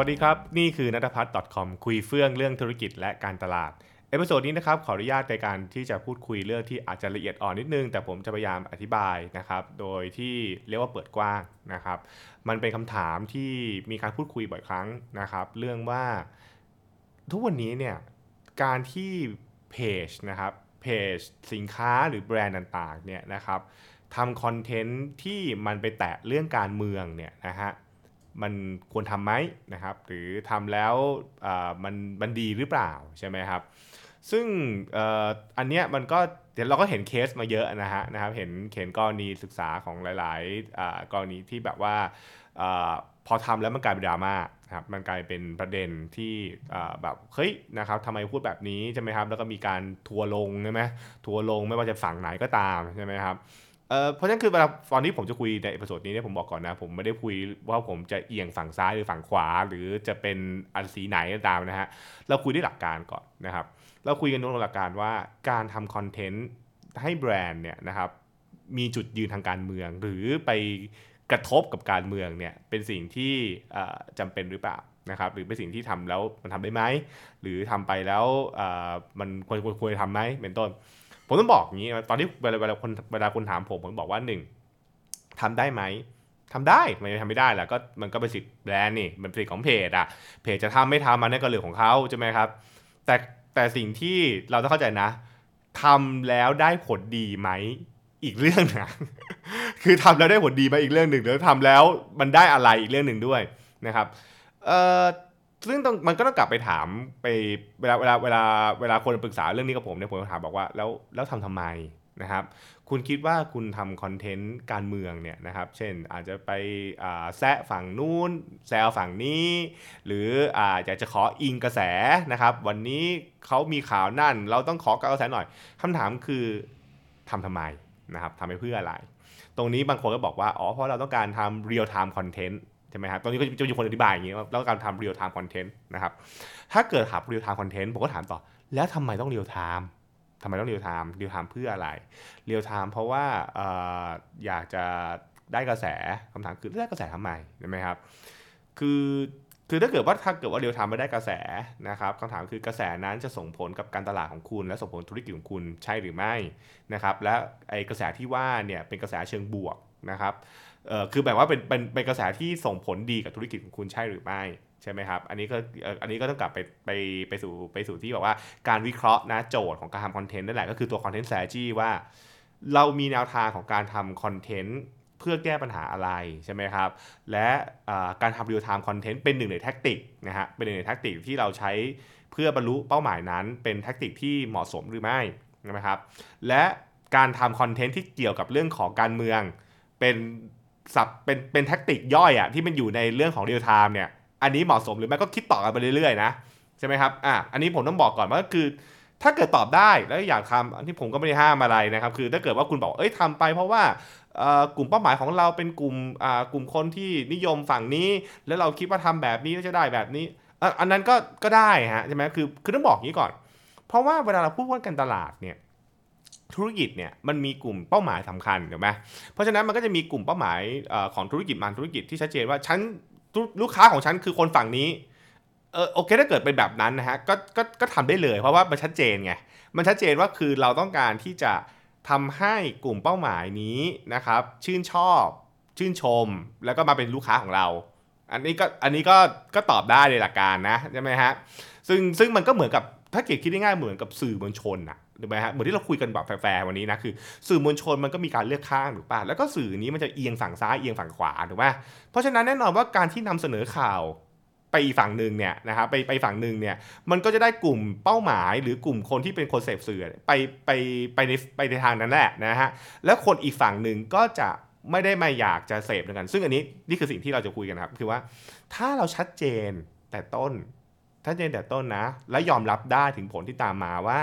สวัสดีครับ นี่คือนัทพัฒน์ .com คุยเฟื่องเรื่องธุรกิจและการตลาด episode นี้นะครับขออนุญาตในการที่จะพูดคุยเรื่องที่อาจจะละเอียดอ่อนนิดนึง แต่ผมจะพยายามอธิบายนะครับ โดยที่เรียกว่าเปิดกว้างนะครับ มันเป็นคำถามที่มีการพูดคุยบ่อยครั้งนะครับ เรื่องว่าทุกวันนี้เนี่ยการที่เพจนะครับเพจสินค้าหรือแบรนด์ต่างๆเนี่ยนะครับทำคอนเทนต์ที่มันไปแตะเรื่องการเมืองเนี่ยนะฮะ มันควรทำไหมนะครับ หรือทำแล้วมันมันดีหรือเปล่าใช่ไหมครับ ซึ่งอันเนี้ยมันก็เดี๋ยวเราก็เห็นเคสมาเยอะนะฮะนะครับ เห็นเห็นกรณีศึกษาของหลายๆกรณีที่แบบว่าพอทำแล้วมันกลายเป็นดราม่าครับมันกลายเป็นประเด็นที่แบบเฮ้ยนะครับทำไมพูดแบบนี้ใช่ไหมครับ แล้วก็มีการทัวลงใช่ไหมทัวร์ลงไม่ว่าจะฝั่งไหนก็ตามใช่ไหมครับ เออเพราะฉะนั้นคือเวลาตอนที่ผมจะคุยใน episode นี้เนี่ยผมบอกก่อนนะ ผมไม่ได้คุยว่าผมจะเอียงฝั่งซ้ายหรือฝั่งขวา หรือจะเป็นอันสีไหนตามนะฮะเราคุยด้วยหลักการก่อนนะครับ เราคุยกันด้วยหลักการว่าการทำคอนเทนต์ให้แบรนด์เนี่ยนะครับมีจุดยืนทางการเมือง หรือไปกระทบกับการเมืองเนี่ยเป็นสิ่งที่จำเป็นหรือเปล่านะครับหรือเป็นสิ่งที่ทำแล้วมันทำได้ไหมหรือทำไปแล้วมันควรควรทำไหมเป็นต้น ผมต้องบอกอย่างนี้ตอนที่เวลาเวลาคนเวลาคนถามผมผมบอกว่าหนึ่งทำได้ไหมทำได้ไม่ทำไม่ได้แหละก็มันก็เป็นสิทธิ์แบรนด์นี่มันเป็นสิทธิ์ของเพจอะเพจจะทำไม่ทำมันนั่นก็เรื่องของเขาใช่ไหมครับ แต่แต่สิ่งที่เราต้องเข้าใจนะทำแล้วได้ผลดีไหมอีกเรื่องนะคือทำแล้วได้ผลดีไหมอีกเรื่องหนึ่งแล้วทำแล้วมันได้อะไรอีกเรื่องหนึ่งด้วยนะครับเอ่อ ซึ่งมันก็ต้องกลับไปถามไปเวลาเวลาเวลาเวลาคนปรึกษาเรื่องนี้กับผมเนี่ยผมถามบอกว่าแล้วแล้วทำทำไมนะครับ คุณคิดว่าคุณทำคอนเทนต์การเมืองเนี่ยนะครับ เช่นอาจจะไปแซะฝั่งนู้นแซวฝั่งนี้ หรืออาจจะขออิงกระแสนะครับ วันนี้เขามีข่าวนั่น เราต้องขอกระแสหน่อยคำถามคือทำทำไมนะครับทำไปเพื่ออะไร ตรงนี้บางคนก็บอกว่า อ๋อ เพราะเราต้องการทำ real time content ใช่ไหมครับตรงนี้ก็จะมีคนอธิบายอย่างนี้แล้วการทำ real time content นะครับ ถ้าเกิดหา real time content ผมก็ถามต่อ แล้วทำไมต้อง real time ทำไมต้อง real time real time เพื่ออะไร real time เพราะว่าอยากจะได้กระแสคำถามคือได้กระแสทำไมใช่ไหมครับ คือคือถ้าเกิดว่าถ้าเกิดว่า real time ไม่ได้กระแสนะครับคำถามคือกระแสนั้นจะส่งผลกับการตลาดของคุณ และส่งผลธุรกิจของคุณใช่หรือไม่นะครับ และไอ้กระแสที่ว่าเนี่ยเป็นกระแสเชิงบวกนะครับ คือแบบว่าเป็นเป็นเป็นกระแสที่ส่งผลดีกับธุรกิจของคุณใช่หรือไม่ใช่ไหมครับ อันนี้ก็อันนี้ก็ต้องกลับไปไปไปสู่ไปสู่ที่บอกว่าการวิเคราะห์นะโจทย์ของการทำคอนเทนต์นั่นแหละก็คือตัวคอนเทนต์ strategy ว่า เรามีแนวทางของการทำคอนเทนต์เพื่อแก้ปัญหาอะไรใช่ไหมครับ และการทำ real time content เป็นหนึ่งใน tactic นะฮะเป็นหนึ่งใน tactic ที่เราใช้เพื่อบรรลุเป้าหมายนั้น เป็น tactic ที่เหมาะสมหรือไม่นะครับ และการทำคอนเทนต์ที่เกี่ยวกับเรื่องของการเมืองเป็น sub เป็นเป็น tactic ย่อยอะที่มันอยู่ในเรื่องของ real time เนี่ยอันนี้เหมาะสมหรือไม่ก็คิดต่อกันไปเรื่อยๆนะใช่ไหมครับอะอันนี้ผมต้องบอกก่อนว่าคือ ถ้าเกิดตอบได้แล้วอยากทำอันที่ผมก็ไม่ได้ห้ามอะไรนะครับ คือถ้าเกิดว่าคุณบอกเอ้ยทำไปเพราะว่ากลุ่มเป้าหมายของเราเป็นกลุ่มกลุ่มคนที่นิยมฝั่งนี้ แล้วเราคิดว่าทำแบบนี้จะได้แบบนี้อันนั้นก็ก็ได้ฮะใช่ไหมคือคือต้องบอกงี้ก่อน เพราะว่าเวลาเราพูดว่าการตลาดเนี่ย ธุรกิจเนี่ยมันมีกลุ่มเป้าหมายสำคัญถูกไหมเพราะฉะนั้นมันก็จะมีกลุ่มเป้าหมายของธุรกิจบางธุรกิจที่ชัดเจนว่าฉันลูกค้าของฉันคือคนฝั่งนี้เออโอเคถ้าเกิดเป็นแบบนั้นนะฮะก็ก็ก็ทำได้เลย เพราะว่ามันชัดเจนไงมันชัดเจนว่าคือเราต้องการที่จะทำให้กลุ่มเป้าหมายนี้นะครับ ชื่นชอบชื่นชม แล้วก็มาเป็นลูกค้าของเรา อันนี้ก็อันนี้ก็ก็ตอบได้ในหลักการนะใช่ไหมฮะซึ่งซึ่งมันก็เหมือนกับถ้าเกิดคิดง่ายๆเหมือนกับสื่อมวลชนอะ ถูกไหมฮะเหมือนที่เราคุยกันแบบแฟร์วันนี้นะคือ สื่อมวลชนมันก็มีการเลือกข้างถูกป่ะแล้วก็สื่อนี้มันจะเอียงฝั่งซ้ายเอียงฝั่งขวาถูกป่ะเพราะฉะนั้นแน่นอนว่าการที่นำเสนอข่าวไปอีกฝั่งหนึ่งเนี่ยนะครับไปไปฝั่งหนึ่งเนี่ยมันก็จะได้กลุ่มเป้าหมาย หรือกลุ่มคนที่เป็นคนเสพสื่อไปไปไปในไปในทางนั้นแหละนะฮะแล้วคนอีกฝั่งหนึ่งก็จะไม่ได้มาอยากจะเสพเหมือนกัน ซึ่งอันนี้นี่คือสิ่งที่เราจะคุยกันครับ คือว่าถ้าเราชัดเจนแต่ต้นชัดเจนแต่ต้นนะ และยอมรับได้ถึงผลที่ตามมาว่า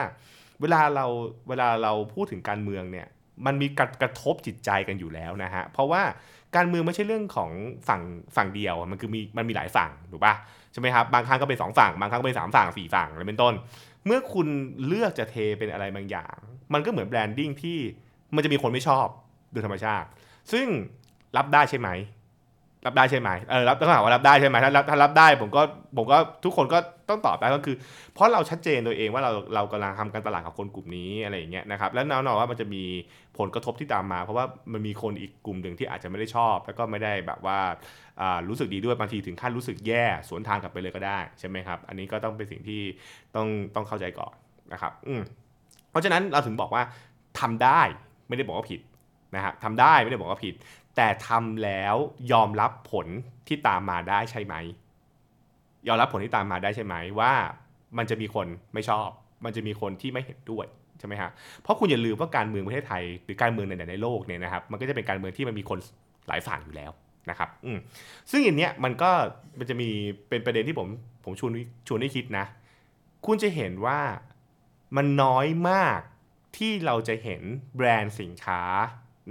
เวลาเราเวลาเราพูดถึงการเมืองเนี่ยมันมีกระกระทบจิตใจกันอยู่แล้วนะฮะ เพราะว่าการเมืองไม่ใช่เรื่องของฝั่งฝั่งเดียว มันคือมีมันมีหลายฝั่งถูกปะใช่ไหมครับ บางครั้งก็เป็นสองฝั่ง บางครั้งก็เป็นสามฝั่งสี่ฝั่งอะไรเป็นต้น เมื่อคุณเลือกจะเทเป็นอะไรบางอย่าง มันก็เหมือนแบรนดิ้งที่มันจะมีคนไม่ชอบโดยธรรมชาติ ซึ่งรับได้ใช่ไหม รับได้ใช่ไหมเออรับต้องถามว่ารับได้ใช่ไหมถ้ารับถ้ารับได้ผมก็ผมก็ทุกคนก็ต้องตอบได้ก็คือ เพราะเราชัดเจนตัวเองว่าเราเรากำลังทำการตลาดกับคนกลุ่มนี้อะไรอย่างเงี้ยนะครับแล้วแน่นอนว่ามันจะมีผลกระทบที่ตามมา เพราะว่ามันมีคนอีกกลุ่มหนึ่งที่อาจจะไม่ได้ชอบ แล้วก็ไม่ได้แบบว่ารู้สึกดีด้วยบางทีถึงขั้นรู้สึกแย่สวนทางกลับไปเลยก็ได้ใช่ไหมครับอันนี้ก็ต้องเป็นสิ่งที่ต้องต้องเข้าใจก่อนนะครับอืมเพราะฉะนั้นเราถึงบอกว่าทำได้ไม่ได้บอกว่าผิดนะครับทำได้ไม่ได้บอกว่าผิด แต่ทำแล้วยอมรับผลที่ตามมาได้ใช่ไหม ยอมรับผลที่ตามมาได้ใช่ไหมว่า มันจะมีคนไม่ชอบ มันจะมีคนที่ไม่เห็นด้วยใช่ไหมฮะเพราะคุณอย่าลืมว่าการเมืองประเทศไทย หรือการเมืองในในโลกเนี่ยนะครับ มันก็จะเป็นการเมืองที่มันมีคนหลายฝั่งอยู่แล้วนะครับอืซึ่งอย่างเนี้ยมันก็มันจะมีเป็นประเด็นที่ผมผมชวนชวนให้คิดนะ คุณจะเห็นว่ามันน้อยมากที่เราจะเห็นแบรนด์สินค้า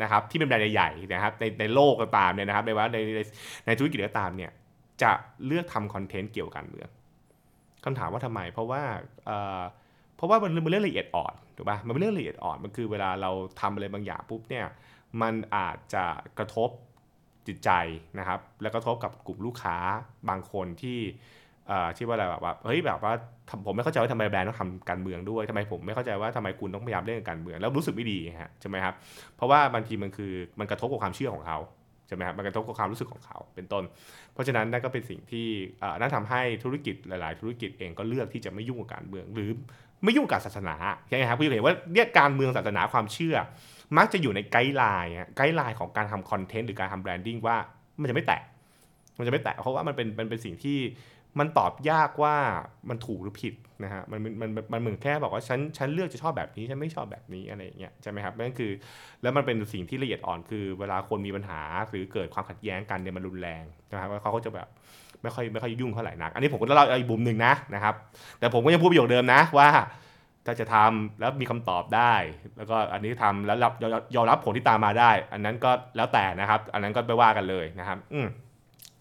นะครับที่เป็นแบรนด์ใหญ่ๆนะครับในในโลกก็ตามเนี่ยนะครับในว่าในในในธุรกิจก็ตามเนี่ยจะเลือกทำคอนเทนต์เกี่ยวกับการเมืองคำถามว่าทำไม เพราะว่าเพราะว่ามันเป็นเรื่องละเอียดอ่อนถูกป่ะมันเป็นเรื่องละเอียดอ่อนมันคือเวลาเราทำอะไรบางอย่างปุ๊บเนี่ยมันอาจจะกระทบจิตใจนะครับ แล้วกระทบกับกลุ่มลูกค้าบางคนที่ ที่ว่าอะไรแบบว่าเฮ้ยแบบว่าผมไม่เข้าใจว่าทำไมแบรนด์ต้องทำการเมืองด้วยทำไมผมไม่เข้าใจว่าทำไมคุณต้องพยายามเล่นการเมืองแล้วรู้สึกไม่ดีฮะใช่ไหมครับเพราะว่าบางทีมันคือมันกระทบกับความเชื่อของเขาใช่ไหมครับมันกระทบกับความรู้สึกของเขาเป็นต้น เพราะฉะนั้นนั่นก็เป็นสิ่งที่นั่นทำให้ธุรกิจหลาย ๆ ธุรกิจเองก็เลือกที่จะไม่ยุ่งกับการเมือง หรือไม่ยุ่งกับศาสนาใช่ไหมครับคุณเห็นว่าเนี่ยการเมืองศาสนาความเชื่อ มักจะอยู่ใน guideline guideline ของการทำคอนเทนต์หรือการทำ branding ว่ามันจะไม่แตะมันจะไม่แตะเพราะว่ามันเป็นมันเป็นสิ่งที่ มันตอบยากว่ามันถูกหรือผิดนะฮะมันมันมันเหมือนแค่บอกว่าฉันฉันเลือกจะชอบแบบนี้ฉันไม่ชอบแบบนี้อะไรอย่างเงี้ยใช่ไหมครับนั่นคือ แล้วมันเป็นสิ่งที่ละเอียดอ่อนคือ เวลาคนมีปัญหาหรือเกิดความขัดแย้งกันเนี่ยมันรุนแรงนะครับเขาก็จะแบบไม่ค่อยไม่ค่อยยุ่งเท่าไหร่นัก อันนี้ผมก็เล่าอีกบุมหนึ่งนะนะครับ แต่ผมก็ยังพูดประโยคเดิมนะว่าถ้าจะทำแล้วมีคำตอบได้ แล้วก็อันนี้ทำแล้วรับยอมรับผลที่ตามมาได้ อันนั้นก็แล้วแต่นะครับ อันนั้นก็ไปว่ากันเลยนะครับ อื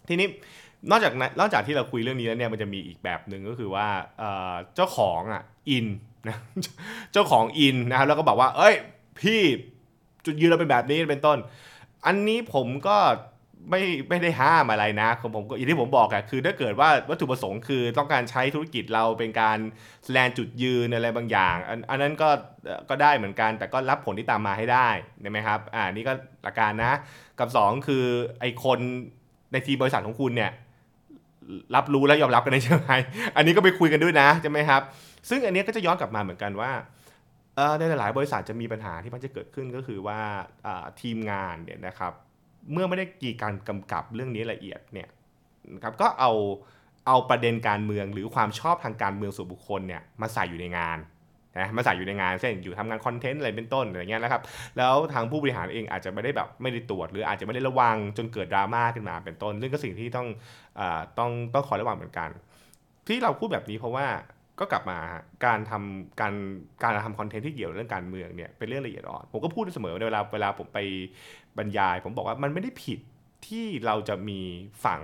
ทีนี้ นอกจากนอกจากที่เราคุยเรื่องนี้แล้วเนี่ยมันจะมีอีกแบบหนึ่งก็คือว่าเจ้าของอะอินนะเจ้าของอินนะครับแล้วก็บอกว่า เอ้ย พี่จุดยืนเราเป็นแบบนี้เป็นต้น อันนี้ผมก็ไม่ไม่ได้ห้ามอะไรนะของผมก็อย่างที่ผมบอกอะคือถ้าเกิดว่าวัตถุประสงค์คือต้องการใช้ธุรกิจเราเป็นการแสดงจุดยืนอะไรบางอย่าง อันอันนั้นก็ก็ได้เหมือนกัน แต่ก็รับผลที่ตามมาให้ได้ใช่ไหมครับอ่านี่ก็หลักการนะ กับ 2 คือไอคนในทีมบริษัทของคุณเนี่ย รับรู้และยอมรับกันได้ใช่ไหมอันนี้ก็ไปคุยกันด้วยนะใช่ไหมครับ ซึ่งอันนี้ก็จะย้อนกลับมาเหมือนกันว่าในหลายบริษัทจะมีปัญหาที่มันจะเกิดขึ้นก็คือว่าทีมงานเนี่ยนะครับเมื่อไม่ได้กีการกำกับเรื่องนี้ละเอียดเนี่ยนะครับก็เอาเอาประเด็นการเมืองหรือความชอบทางการเมืองส่วนบุคคลเนี่ยมาใส่อยู่ในงาน นะมาใส่อยู่ในงานเช่นอยู่ทำงานคอนเทนต์อะไรเป็นต้นอะไรเงี้ยนะครับแล้วทางผู้บริหารเองอาจจะไม่ได้แบบไม่ได้ตรวจ หรืออาจจะไม่ได้ระวังจนเกิดดราม่าขึ้นมาเป็นต้นเรื่องก็สิ่งที่ต้องอต้องต้องคอยระวังเหมือนกัน ที่เราพูดแบบนี้เพราะว่าก็กลับมาการทำการการทำคอนเทนต์ที่เกี่ยวเรื่องการเมืองเนี่ยเป็นเรื่องละเอียดอ่อนผมก็พูดเสมอในเวลาเวลาผมไปบรรยาย ผมบอกว่ามันไม่ได้ผิดที่เราจะมีฝั่ง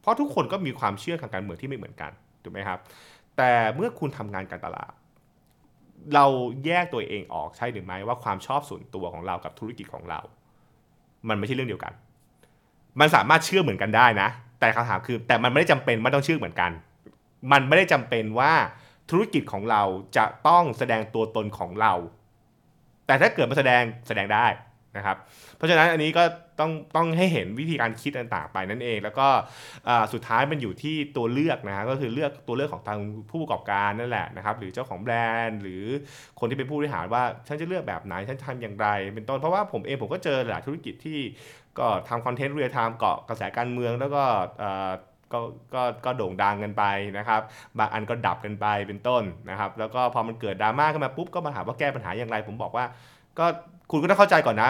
เพราะทุกคนก็มีความเชื่อทางการเมืองที่ไม่เหมือนกันถูกไหมครับ แต่เมื่อคุณทำงานการตลาด เราแยกตัวเองออกใช่หรือไม่ว่าความชอบส่วนตัวของเรากับธุรกิจของเรา มันไม่ใช่เรื่องเดียวกัน มันสามารถเชื่อเหมือนกันได้นะ แต่คำถามคือ แต่มันไม่ได้จำเป็นไม่ต้องเชื่อเหมือนกัน มันไม่ได้จำเป็นว่าธุรกิจของเราจะต้องแสดงตัวตนของเรา แต่ถ้าเกิดมาแสดงแสดงได้ นะครับเพราะฉะนั้นอันนี้ก็ต้องต้องให้เห็นวิธีการคิดต่างๆไปนั่นเอง แล้วก็สุดท้ายมันอยู่ที่ตัวเลือกนะฮะก็คือเลือกตัวเลือกของทางผู้ประกอบการนั่นแหละนะครับหรือเจ้าของแบรนด์ หรือคนที่เป็นผู้บริหารว่าฉันจะเลือกแบบไหนฉันทำอย่างไร เป็นต้นเพราะว่าผมเองผมก็เจอหลายธุรกิจที่ก็ทำ content real time เกาะกระแสการเมืองแล้วก็ก็ก็ก็โด่งดังกันไปนะครับ บางอันก็ดับกันไปเป็นต้นนะครับ แล้วก็พอมันเกิดดราม่าขึ้นมาปุ๊บก็มาถามว่าแก้ปัญหาอย่างไร ผมบอกว่าก็ คุณก็ต้องเข้าใจก่อนนะ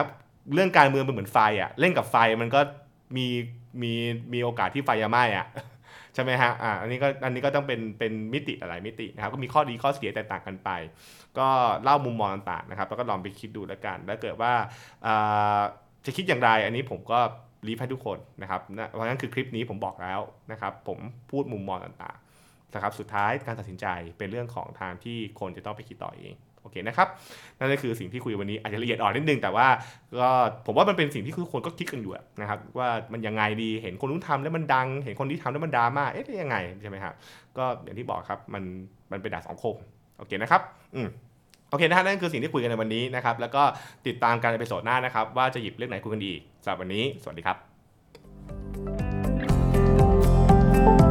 เรื่องการเมืองเป็นเหมือนไฟอะ เล่นกับไฟมันก็มีมีมีโอกาสที่ไฟจะไหม้อะใช่ไหมฮะอ่าอันนี้ก็อันนี้ก็ต้องเป็นเป็นมิติอะไรมิตินะครับ ก็มีข้อดีข้อเสียแตกต่างกันไป ก็เล่ามุมมองต่างๆนะครับ แล้วก็ลองไปคิดดูแล้วกันถ้าเกิดว่าจะคิดอย่างไร อันนี้ผมก็รีบให้ทุกคนนะครับเพราะงั้นคือคลิปนี้ผมบอกแล้วนะครับ ผมพูดมุมมองต่างๆนะครับ สุดท้ายการตัดสินใจเป็นเรื่องของทางที่คนจะต้องไปคิดต่อเอง โอเคนะครับนั่นก็คือสิ่งที่คุยวันนี้อาจจะละเอียดอ่อนนิดนึงแต่ว่าก็ผมว่ามันเป็นสิ่งที่ทุกคนก็คิดกันอยู่นะครับว่ามันยังไงดีเห็นคนนู้นทำแล้วมันดัง เห็นคนที่ทำแล้วมันดราม่าเอ๊ะยังไงใช่ไหมครับก็อย่างที่บอกครับมันมันเป็นดาบสองคมโอเคนะครับอืมโอเคนะครับนั่นคือสิ่งที่คุยกันในวันนี้นะครับ แล้วก็ติดตามการในเปโซดหน้านะครับ ว่าจะหยิบเรื่องไหนคุยกันอีกสำหรับวันนี้ สวัสดีครับ